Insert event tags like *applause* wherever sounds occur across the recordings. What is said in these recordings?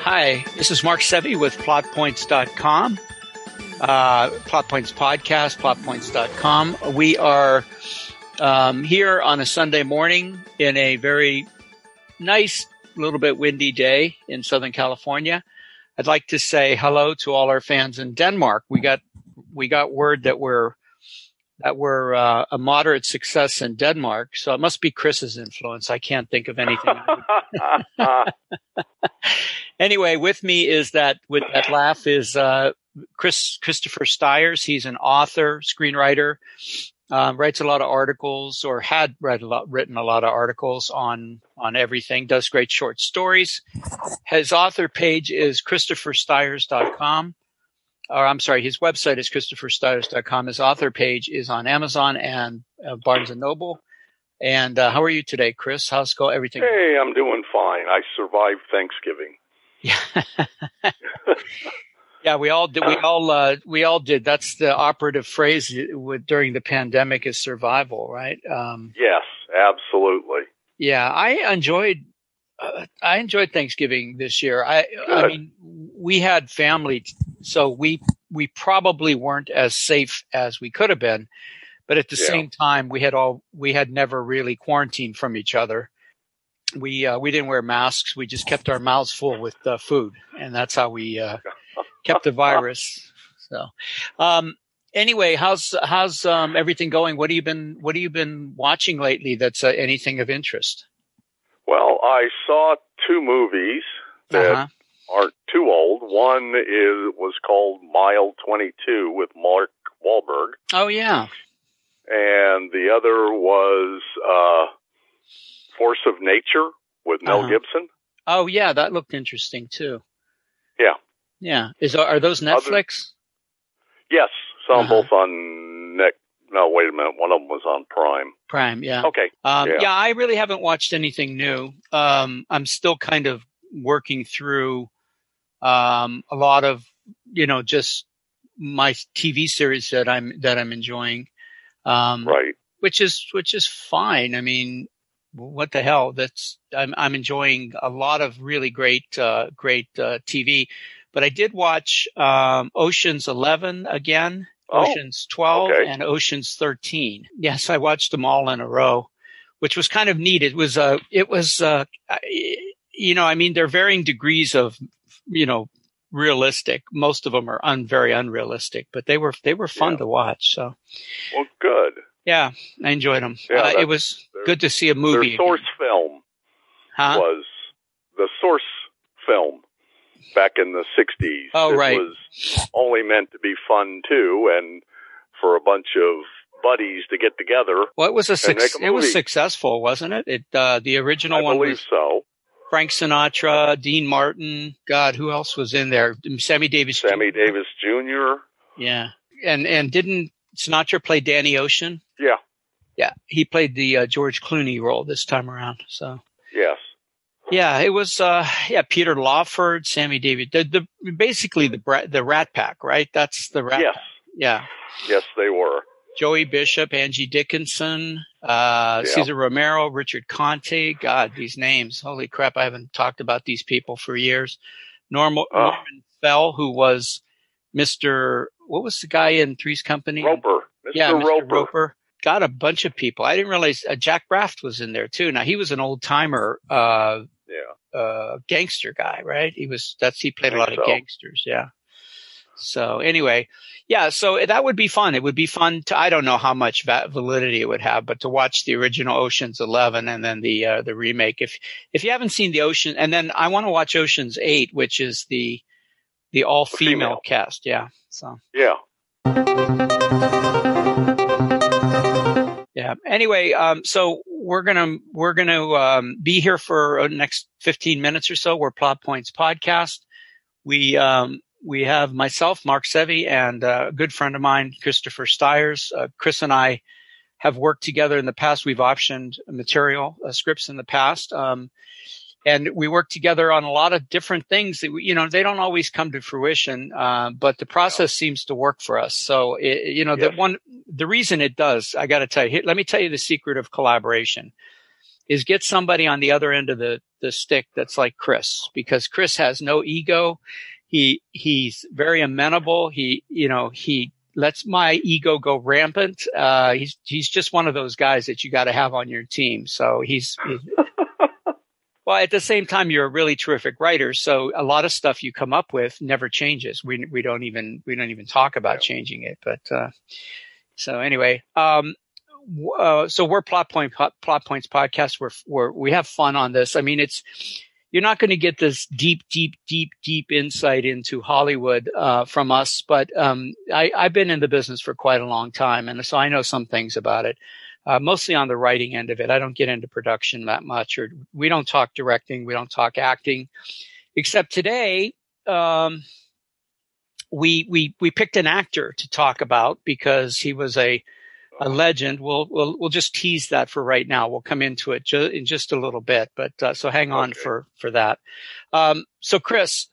Hi, this is Mark Sevi with plotpoints.com, uh, plotpoints podcast, plotpoints.com. We are um, here on a Sunday morning in a very nice, little bit windy day in Southern California. I'd like to say hello to all our fans in Denmark. We got we got word that we're that we're uh, a moderate success in Denmark, so it must be Chris's influence. I can't think of anything. *laughs* anyway, with me is that with that laugh is uh, Chris Christopher Stiers. He's an author, screenwriter, um, writes a lot of articles or had read a lot, written a lot of articles on on everything. Does great short stories. His author page is christopherstiers.com or I'm sorry, his website is christopherstiers.com. His author page is on Amazon and uh, Barnes and Noble. And uh, how are you today, Chris? How's go everything? Hey, I'm doing fine. I survived Thanksgiving. Yeah. *laughs* yeah, we all did. We all uh, we all did. That's the operative phrase with, during the pandemic is survival, right? Um, yes, absolutely. Yeah, I enjoyed uh, I enjoyed Thanksgiving this year. I, I mean, we had family, so we we probably weren't as safe as we could have been, but at the yeah. same time, we had all we had never really quarantined from each other. We uh, we didn't wear masks. We just kept our mouths full with uh, food, and that's how we uh, kept the virus. So, um, anyway, how's how's um, everything going? What have you been What have you been watching lately? That's uh, anything of interest? Well, I saw two movies that uh-huh. aren't too old. One is was called Mile 22 with Mark Wahlberg. Oh yeah. And the other was uh, Force of Nature with Mel uh-huh. Gibson. Oh yeah, that looked interesting too. Yeah. Yeah. Is are those Netflix? Other, yes, some uh-huh. both on Net no, wait a minute. One of them was on Prime. Prime, yeah. Okay. Um, yeah. yeah. I really haven't watched anything new. Um, I'm still kind of working through um, a lot of, you know, just my TV series that I'm that I'm enjoying. Um, right. Which is which is fine. I mean, what the hell? That's I'm I'm enjoying a lot of really great uh, great uh, TV. But I did watch um, Ocean's Eleven again oh, Ocean's 12 okay. and Ocean's 13. Yes, I watched them all in a row, which was kind of neat. It was, uh, it was, uh, you know, I mean, they're varying degrees of, you know, realistic. Most of them are un, very unrealistic, but they were, they were fun yeah. to watch. So. Well, good. Yeah, I enjoyed them. Yeah, uh, it was good to see a movie. Their source again. film huh? was the source film back in the 60s. Oh, it right. was only meant to be fun too and for a bunch of buddies to get together. Well, it was a, su- a it was successful, wasn't it? It uh, the original I one believe was so. Frank Sinatra, Dean Martin, God, who else was in there? Sammy Davis. Sammy Jr. Davis Jr. Yeah, and and didn't Sinatra play Danny Ocean? Yeah, yeah, he played the uh, George Clooney role this time around. So yes, yeah, it was, uh, yeah, Peter Lawford, Sammy David, the, the, basically the, the Rat Pack, right? That's the Rat yes. Pack. Yeah. Yes, they were. Joey Bishop, Angie Dickinson, uh, yeah. Cesar Romero, Richard Conte. God, these names. Holy crap. I haven't talked about these people for years. Normal, uh, Norman Fell, who was Mr. What was the guy in Three's Company? Roper. Mr. Yeah, Mr. Roper. Roper. Got a bunch of people. I didn't realize uh, George Raft was in there too. Now he was an old timer, uh, uh, gangster guy, right? He was that's he played a lot so. of gangsters, yeah. So anyway, yeah, so that would be fun. It would be fun to I don't know how much validity it would have, but to watch the original Ocean's 11 and then the uh, the remake if if you haven't seen the Ocean and then I want to watch Ocean's 8 which is the the all female cast, yeah. So Yeah. Yeah. Anyway, um, so we're gonna we're gonna um, be here for the next 15 minutes or so. We're Plot Points podcast. We um, we have myself, Mark Sevi, and uh, a good friend of mine, Christopher Stiers. Uh, Chris and I have worked together in the past. We've optioned material uh, scripts in the past. Um, and we work together on a lot of different things that we, you know they don't always come to fruition uh, but the process seems to work for us so it, you know yes. the one the reason it does i got to tell you let me tell you the secret of collaboration is get somebody on the other end of the, the stick that's like Chris, because Chris has no ego. He, he's very amenable. He, you know, he lets my ego go rampant. Uh, he's, he's just one of those guys that you got to have on your team. So he's, he's well, at the same time, you're a really terrific writer. So a lot of stuff you come up with never changes. We, we don't even, we don't even talk about changing it. But, uh, so anyway, um, uh, so we're plot point plot points podcast. We're, we're we have fun on this. I mean, it's you're not going to get this deep, deep, deep, deep insight into Hollywood uh, from us, but um, I, I've been in the business for quite a long time, and so I know some things about it. Uh, mostly on the writing end of it. I don't get into production that much, or we don't talk directing, we don't talk acting, except today. Um, we we we picked an actor to talk about because he was a a legend. We'll we'll we'll just tease that for right now. We'll come into it ju- in just a little bit, but uh, so hang on okay. for for that. Um, so Chris,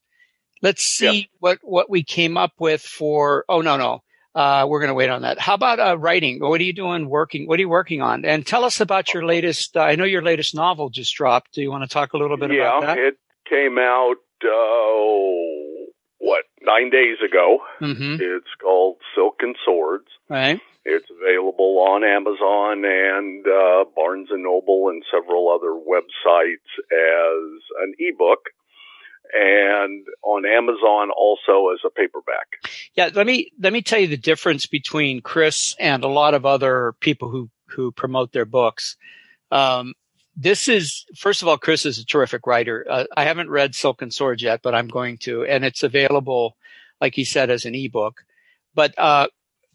let's see what what we came up with for. Oh no no. Uh, we're going to wait on that. How about uh, writing? What are you doing? Working? What are you working on? And tell us about your latest. Uh, I know your latest novel just dropped. Do you want to talk a little bit yeah, about that? it came out. Uh, what nine days ago? Mm-hmm. It's called Silk and Swords. Right. It's available on Amazon and uh, Barnes and Noble and several other websites as an ebook and on Amazon also as a paperback. Yeah, let me let me tell you the difference between Chris and a lot of other people who who promote their books. Um, this is first of all, Chris is a terrific writer. Uh, I haven't read Silk and Swords yet, but I'm going to, and it's available, like he said, as an ebook. But uh,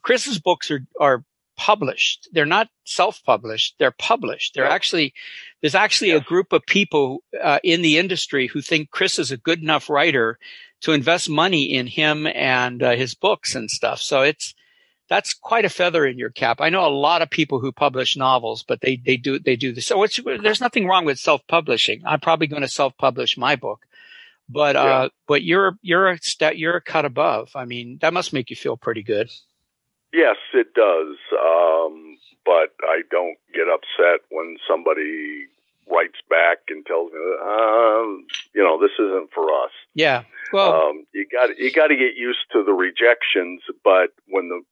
Chris's books are are published. They're not self-published. They're published. They're actually there's actually a group of people uh, in the industry who think Chris is a good enough writer to invest money in him and uh, his books and stuff. So it's that's quite a feather in your cap. I know a lot of people who publish novels, but they they do they do this. So it's, there's nothing wrong with self-publishing. I'm probably going to self-publish my book. But uh, yeah. but you're you're a you're a cut above. I mean, that must make you feel pretty good. Yes, it does. Um, but I don't get upset when somebody writes back and tells me, um, you know, this isn't for us. Yeah. Well, um, you got you got to get used to the rejections, but when the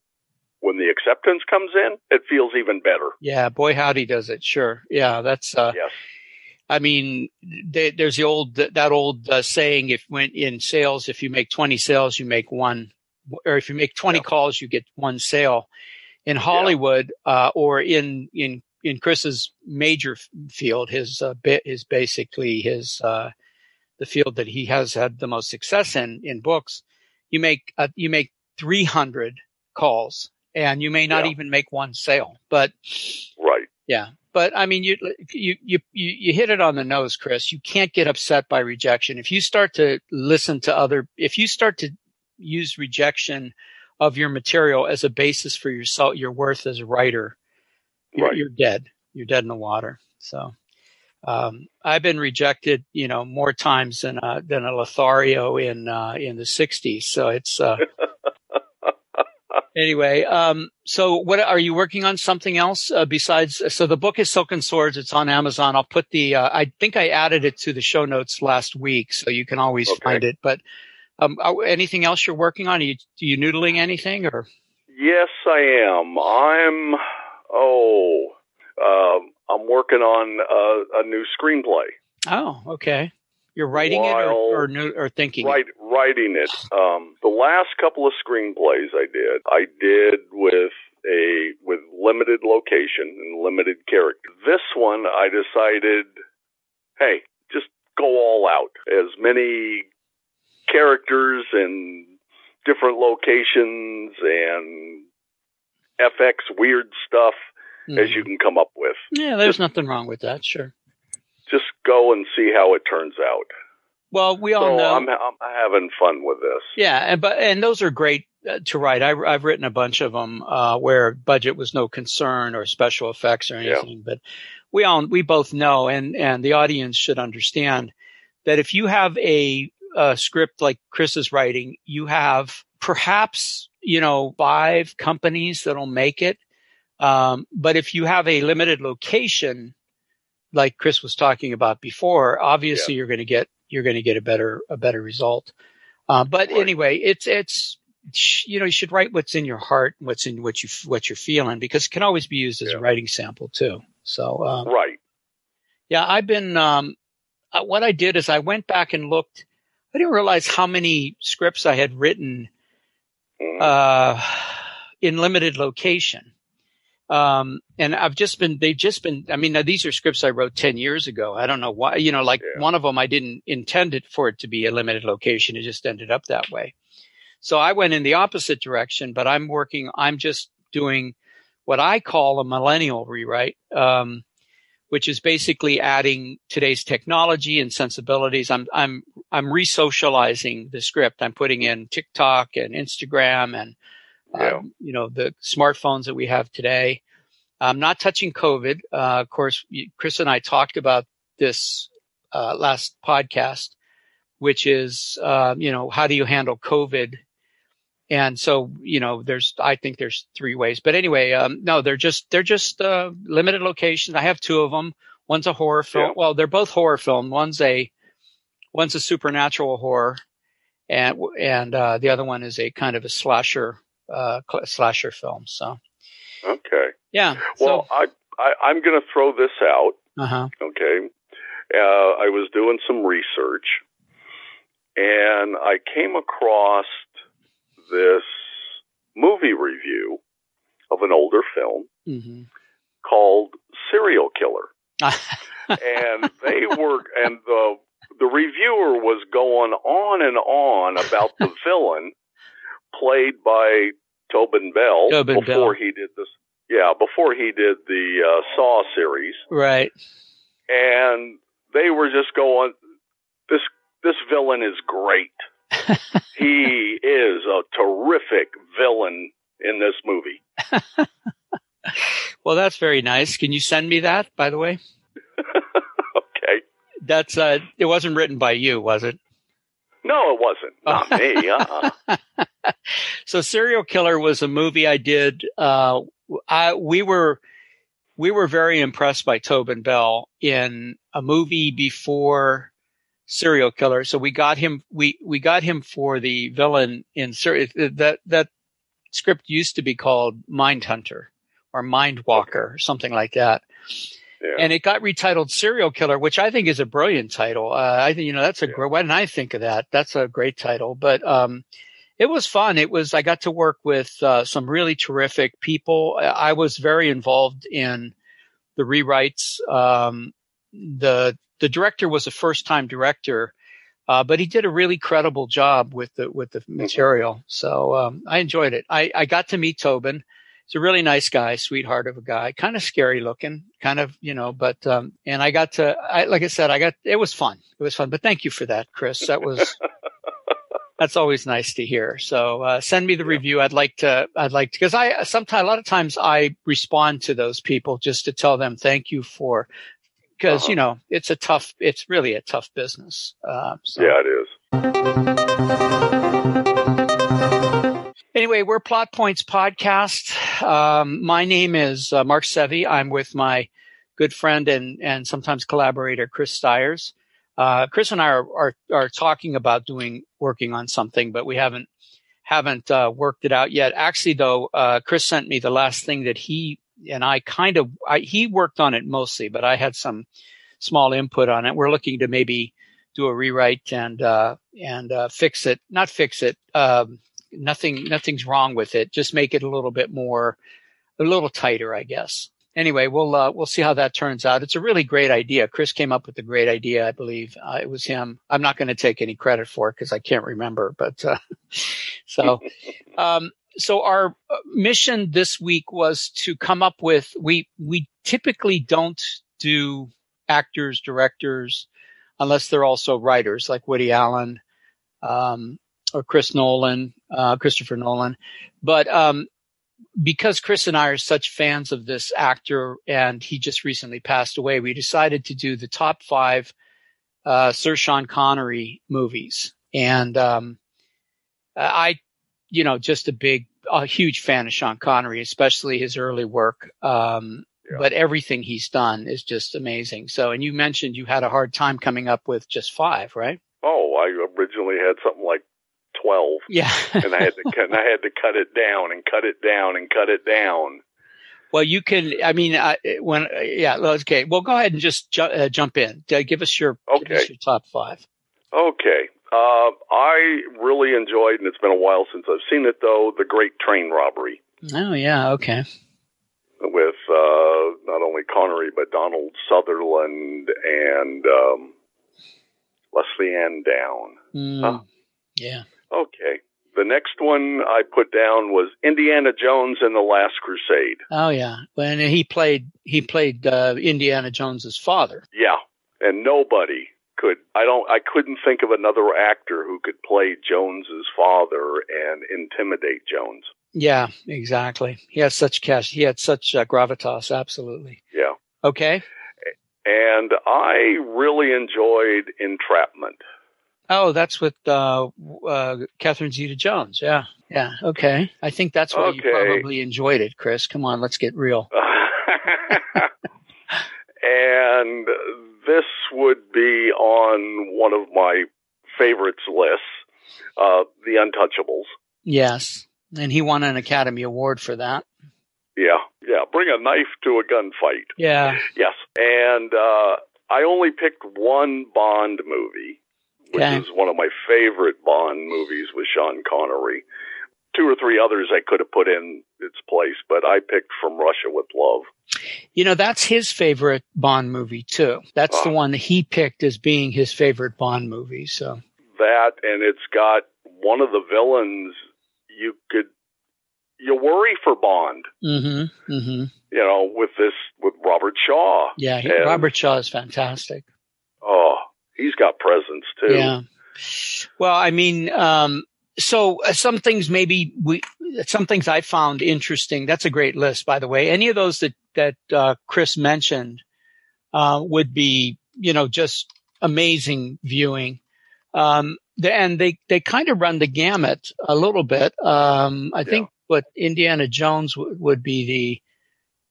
when the acceptance comes in, it feels even better. Yeah, boy, howdy does it. Sure. Yeah, that's. Uh, yes. I mean, they, there's the old that old uh, saying: if when in sales, if you make 20 sales, you make one or if you make 20 yeah. calls, you get one sale. In Hollywood, yeah. uh, or in, in, in Chris's major field, his, uh, bit is basically his, uh, the field that he has had the most success in, in books. You make, uh, you make 300 calls and you may not yeah. even make one sale, but. Right. Yeah. But I mean, you, you, you, you hit it on the nose, Chris. You can't get upset by rejection. If you start to listen to other, if you start to use rejection of your material as a basis for your your worth as a writer, you're, right. you're dead. You're dead in the water. So, um, I've been rejected, you know, more times than a, than a Lothario in uh, in the '60s. So it's uh, *laughs* anyway. Um, so, what are you working on? Something else uh, besides? So the book is Silk and Swords. It's on Amazon. I'll put the. Uh, I think I added it to the show notes last week, so you can always okay. find it. But um, anything else you're working on? Are you, are you noodling anything or? Yes, I am. I'm, oh, um, I'm working on a, a, new screenplay. Oh, okay. You're writing While it or, or, or thinking write, it? Writing it. Um, the last couple of screenplays I did, I did with a, with limited location and limited character. This one, I decided, hey, just go all out. As many characters and different locations and FX weird stuff mm. as you can come up with. Yeah, there's just, nothing wrong with that. Sure. Just go and see how it turns out. Well, we all so know. I'm, I'm having fun with this. Yeah, and but and those are great uh, to write. I, have written a bunch of them uh, where budget was no concern or special effects or anything. Yeah. But we all we both know, and and the audience should understand that if you have a a script like Chris is writing, you have perhaps, you know, five companies that'll make it. Um, but if you have a limited location, like Chris was talking about before, obviously yeah. you're going to get you're going to get a better a better result. Uh, but anyway, it's it's you know you should write what's in your heart, what's in what you what you're feeling, because it can always be used as yeah. a writing sample too. So um, right, yeah, I've been um, uh, what I did is I went back and looked. I didn't realize how many scripts I had written uh, in limited location. Um, and I've just been, they've just been, I mean, these are scripts I wrote 10 years ago. I don't know why, you know, like yeah. one of them, I didn't intend it for it to be a limited location. It just ended up that way. So I went in the opposite direction, but I'm working, I'm just doing what I call a millennial rewrite, um, which is basically adding today's technology and sensibilities. I'm, I'm, I'm re-socializing the script. I'm putting in TikTok and Instagram and yeah. um, you know, the smartphones that we have today. I'm not touching COVID. Uh, of course, Chris and I talked about this uh, last podcast, which is, uh, you know, how do you handle COVID? And so, you know, there's, I think there's three ways, but anyway, um, no, they're just, they're just, uh, limited locations. I have two of them. One's a horror film. Yeah. Well, they're both horror film. One's a, one's a supernatural horror and, and, uh, the other one is a kind of a slasher uh, slasher films. So. Okay. Yeah. Well, so, I, I am going to throw this out. Uh-huh. Okay. Uh, I was doing some research, and I came across this movie review of an older film mm-hmm. called Serial Killer. *laughs* and they were, and the the reviewer was going on and on about the *laughs* villain played by Tobin Bell Tobin before Bell. he did this. Yeah, before he did the uh, Saw series. Right. And they were just going, this this villain is great. *laughs* he is a terrific villain in this movie. *laughs* well, that's very nice. Can you send me that, by the way? *laughs* okay. That's uh, it wasn't written by you, was it? No, it wasn't. Not me. Uh-uh. so Serial Killer was a movie I did. Uh, I, we were, we were very impressed by Tobin Bell in a movie before Serial Killer. So we got him, we, we got him for the villain in that, that script used to be called Mind Hunter or Mind Walker or something like that. Yeah. And it got retitled Serial Killer, which I think is a brilliant title. Uh, I think, you know, that's a yeah. great, why didn't I think of that? That's a great title. But, um, it was fun. It was, I got to work with, uh, some really terrific people. I was very involved in the rewrites. Um, the, the director was a first time director, uh, but he did a really credible job with the, with the material. So, um, I enjoyed it. I, I got to meet Tobin. He's a really nice guy, sweetheart of a guy, kind of scary looking, kind of, you know, but, um, and I got to, I, like I said, I got, it was fun. It was fun, but thank you for that, Chris. That was, *laughs* that's always nice to hear. So uh, send me the yeah. review. I'd like to. I'd like to because I sometimes a lot of times I respond to those people just to tell them thank you for because uh-huh. you know it's a tough. It's really a tough business. Uh, so. Yeah, it is. Anyway, we're Plot Points podcast. Um, my name is uh, Mark Sevi. I'm with my good friend and and sometimes collaborator Chris Stiers. Uh, Chris and I are, are, are talking about doing working on something, but we haven't haven't uh, worked it out yet. Actually, though, uh, Chris sent me the last thing that he and I kind of I, he worked on it mostly, but I had some small input on it. We're looking to maybe do a rewrite and uh, and uh, fix it, not fix it. Um, nothing nothing's wrong with it. Just make it a little bit more, a little tighter, I guess anyway, we'll uh, we'll see how that turns out. It's a really great idea. Chris came up with the great idea, I believe. Uh, it was him. I'm not going to take any credit for it because I can't remember. But uh, *laughs* so, um, so our uh, mission this week was to come up with. We we typically don't do actors, directors, unless they're also writers, like Woody Allen. Um, or Chris Nolan, uh, Christopher Nolan. But, um, because Chris and I are such fans of this actor and he just recently passed away, we decided to do the top five, uh, Sir Sean Connery movies. And, um, I, you know, just a big, a huge fan of Sean Connery, especially his early work. Um, Yeah. but everything he's done is just amazing. So, and you mentioned you had a hard time coming up with just five, right? Oh, I originally had something like twelve, Yeah. *laughs* and I had to cut, and I had to cut it down and cut it down and cut it down. well, you can, I mean, uh, when, yeah, okay. Well, go ahead and just ju- uh, jump in. Uh, give us your, give Okay. us your top five. Okay. Uh, I really enjoyed, and it's been a while since I've seen it though, the Great Train Robbery Oh, yeah. Okay. with uh, not only Connery but Donald Sutherland and um, Lesley-Anne Down. Mm, Huh. Yeah. Okay. The next one I put down was Indiana Jones and the Last Crusade. Oh, yeah. When he played, he played, uh, Indiana Jones's father. Yeah, and nobody could. I don't. I couldn't think of another actor who could play Jones's father and intimidate Jones. Yeah, exactly. He had such cash. He had such uh, gravitas. Absolutely. Yeah, Okay. and I really enjoyed Entrapment. Oh, that's with uh, uh, Catherine Zeta-Jones. Yeah, yeah. Okay. I think that's why you probably enjoyed it, Chris. Come on, let's get real. *laughs* *laughs* and would be on one of my favorites lists, uh, The Untouchables. Yes, and he won an Academy Award for that. Yeah, yeah. Bring a knife to a gunfight. Yeah. Yes. And uh, I only picked one Bond movie, which Okay. is one of my favorite Bond movies with Sean Connery. Two or three others I could have put in its place, but I picked From Russia with Love. You know, that's his favorite Bond movie too. That's the Oh. one that he picked as being his favorite Bond movie. So That, and it's got one of the villains you could, you worry for Bond, mm-hmm. Mm-hmm. you know, with this, with Robert Shaw. Yeah, he, And- Robert Shaw is fantastic. Oh, he's got presence too. Yeah. Well, I mean, um, so uh, some things maybe we, some things I found interesting. That's a great list, by the way. Any of those that, that, uh, Chris mentioned, uh, would be, you know, just amazing viewing. Um, the, and they, they kind of run the gamut a little bit. Um, I think what Indiana Jones w- would be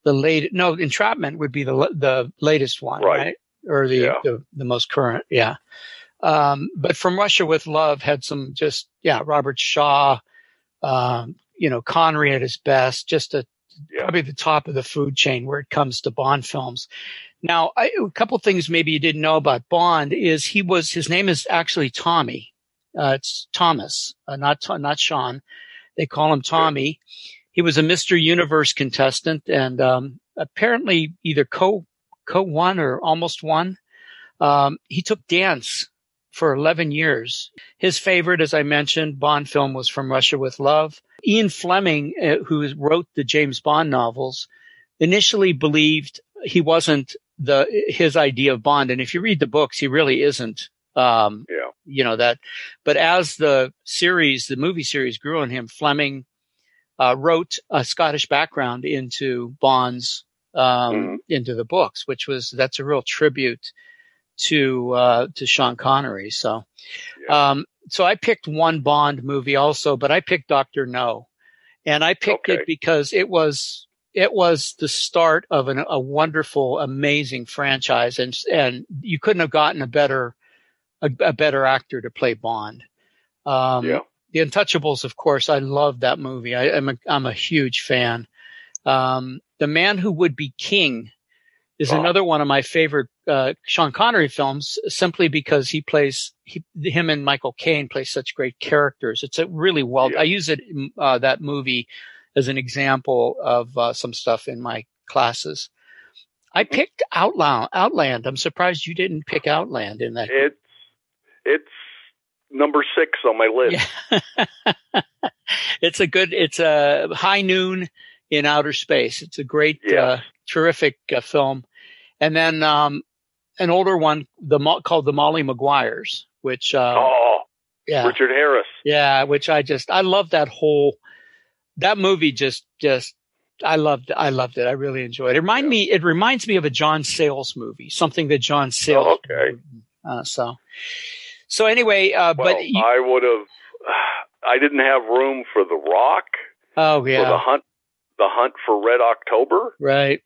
the, the late, no, Entrapment would be the, the latest one, Right. right? Or the, Yeah. the, the most current. Yeah. Um, but from Russia with Love had some just, yeah, Robert Shaw, um, you know, Connery at his best, just a, probably the top of the food chain where it comes to Bond films. Now, I, a couple things maybe you didn't know about Bond is he was, his name is actually Tommy. Uh, it's Thomas, uh, not, not Sean. They call him Tommy. He was a Mr. Universe contestant and, um, apparently either co, co won or almost won. Um, he took dance for 11 years. His favorite, as I mentioned, Bond film was From Russia with Love. Ian Fleming, uh, who wrote the James Bond novels, initially believed he wasn't the his idea of Bond, and if you read the books, he really isn't. Um, Yeah. you know that. But as the series, the movie series grew on him, Fleming uh, wrote a Scottish background into Bond's um, Mhm. into the books, which was that's a real tribute to uh, to Sean Connery. So, Yeah. um, so I picked one Bond movie also, but I picked Doctor No, and I picked Okay. it because it was it was the start of an, a wonderful, amazing franchise, and and you couldn't have gotten a better a, a better actor to play Bond. Um, yeah. the Untouchables, of course, I love that movie. I, I'm a I'm a huge fan. Um, the Man Who Would Be King is Oh. another one of my favorite uh, Sean Connery films, simply because he plays he, him and Michael Caine play such great characters. It's a really well. Yeah. I use it uh, that movie as an example of uh, some stuff in my classes. I Mm-hmm. picked Outland. Outland. I'm surprised you didn't pick Outland in that. It's it's number six on my list. Yeah. *laughs* it's a good, it's a high noon in outer space. It's a great, Yeah. uh, terrific uh, film. And then, um, an older one, the called the Molly Maguires, which, uh, oh, yeah, Richard Harris. yeah, which I just, I love that whole, that movie just, just, I loved, I loved it. I really enjoyed it. It remind Yeah. me, it reminds me of a John Sayles movie, something that John Sayles. Oh, okay. Uh, so, so anyway, uh, Well, but you, I would have. I didn't have room for The Rock oh yeah, the hunt. The hunt for Red October. right.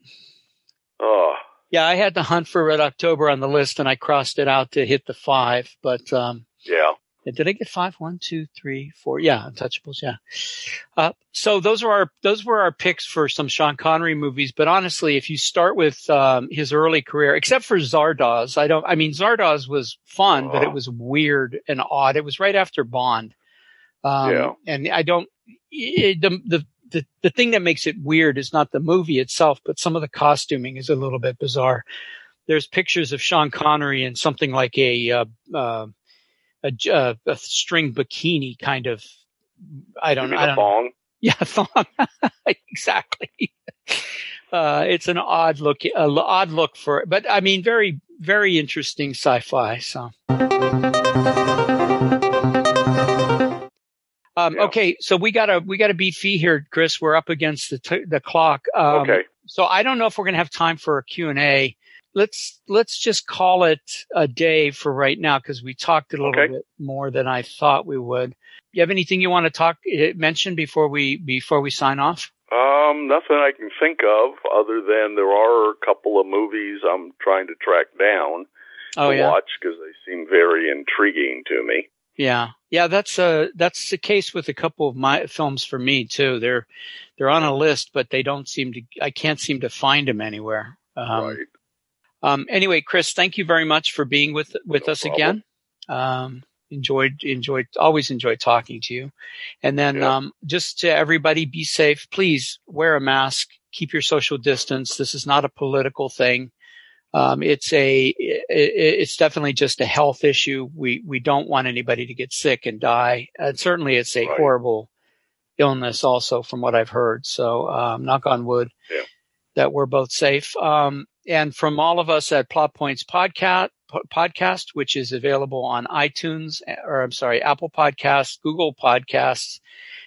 Oh. Yeah, I had to hunt for Red October on the list, and I crossed it out to hit the five. But um, yeah, did I get five? One, two, three, four. Yeah, Untouchables. Yeah. Uh, so those were our those were our picks for some Sean Connery movies. But honestly, if you start with um, his early career, except for Zardoz, I don't. I mean, Zardoz was fun, but it was weird and odd. It was right after Bond. Um, yeah. And I don't. It, the the the, the thing that makes it weird is not the movie itself, but some of the costuming is a little bit bizarre. There's pictures of Sean Connery in something like a, uh, uh, a, uh, a, string bikini kind of, I don't know. A thong? *laughs* Yeah, thong. *laughs* exactly. *laughs* Uh, it's an odd look, uh, odd look for, but I mean, very, very interesting sci-fi. So. Um, yeah. Okay, so we got a we got a beat fee here, Chris. We're up against the t- the clock. Um, okay. So I don't know if we're going to have time for a Q and A. Let's let's just call it a day for right now because we talked a little okay. bit more than I thought we would. You have anything you want to talk eh, mention before we before we sign off? Um, nothing I can think of other than there are a couple of movies I'm trying to track down oh, to yeah? watch because they seem very intriguing to me. Yeah. Yeah, that's uh that's the case with a couple of my films for me too. They're they're on a list, but they don't seem to I can't seem to find them anywhere. Um, right. Um, anyway, Chris, thank you very much for being with with no us problem. again. Um, enjoyed enjoyed always enjoyed talking to you. And then Yeah. um, just to everybody, be safe. Please wear a mask. Keep your social distance. This is not a political thing. Um, it's a, it, it's definitely just a health issue. We, we don't want anybody to get sick and die. And certainly it's a Right. horrible illness also from what I've heard. So, um, knock on wood Yeah. that we're both safe. Um, and from all of us at Plot Points podcast, podcast, which is available on iTunes or I'm sorry, Apple podcasts, Google podcasts,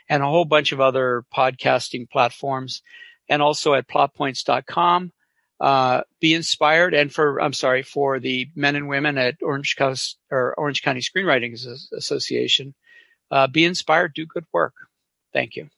and a whole bunch of other podcasting platforms and also at plotpoints.com uh, be inspired and for, I'm sorry, for the men and women at Orange Coast or Orange County Screenwriting Association, uh, be inspired, do good work. Thank you.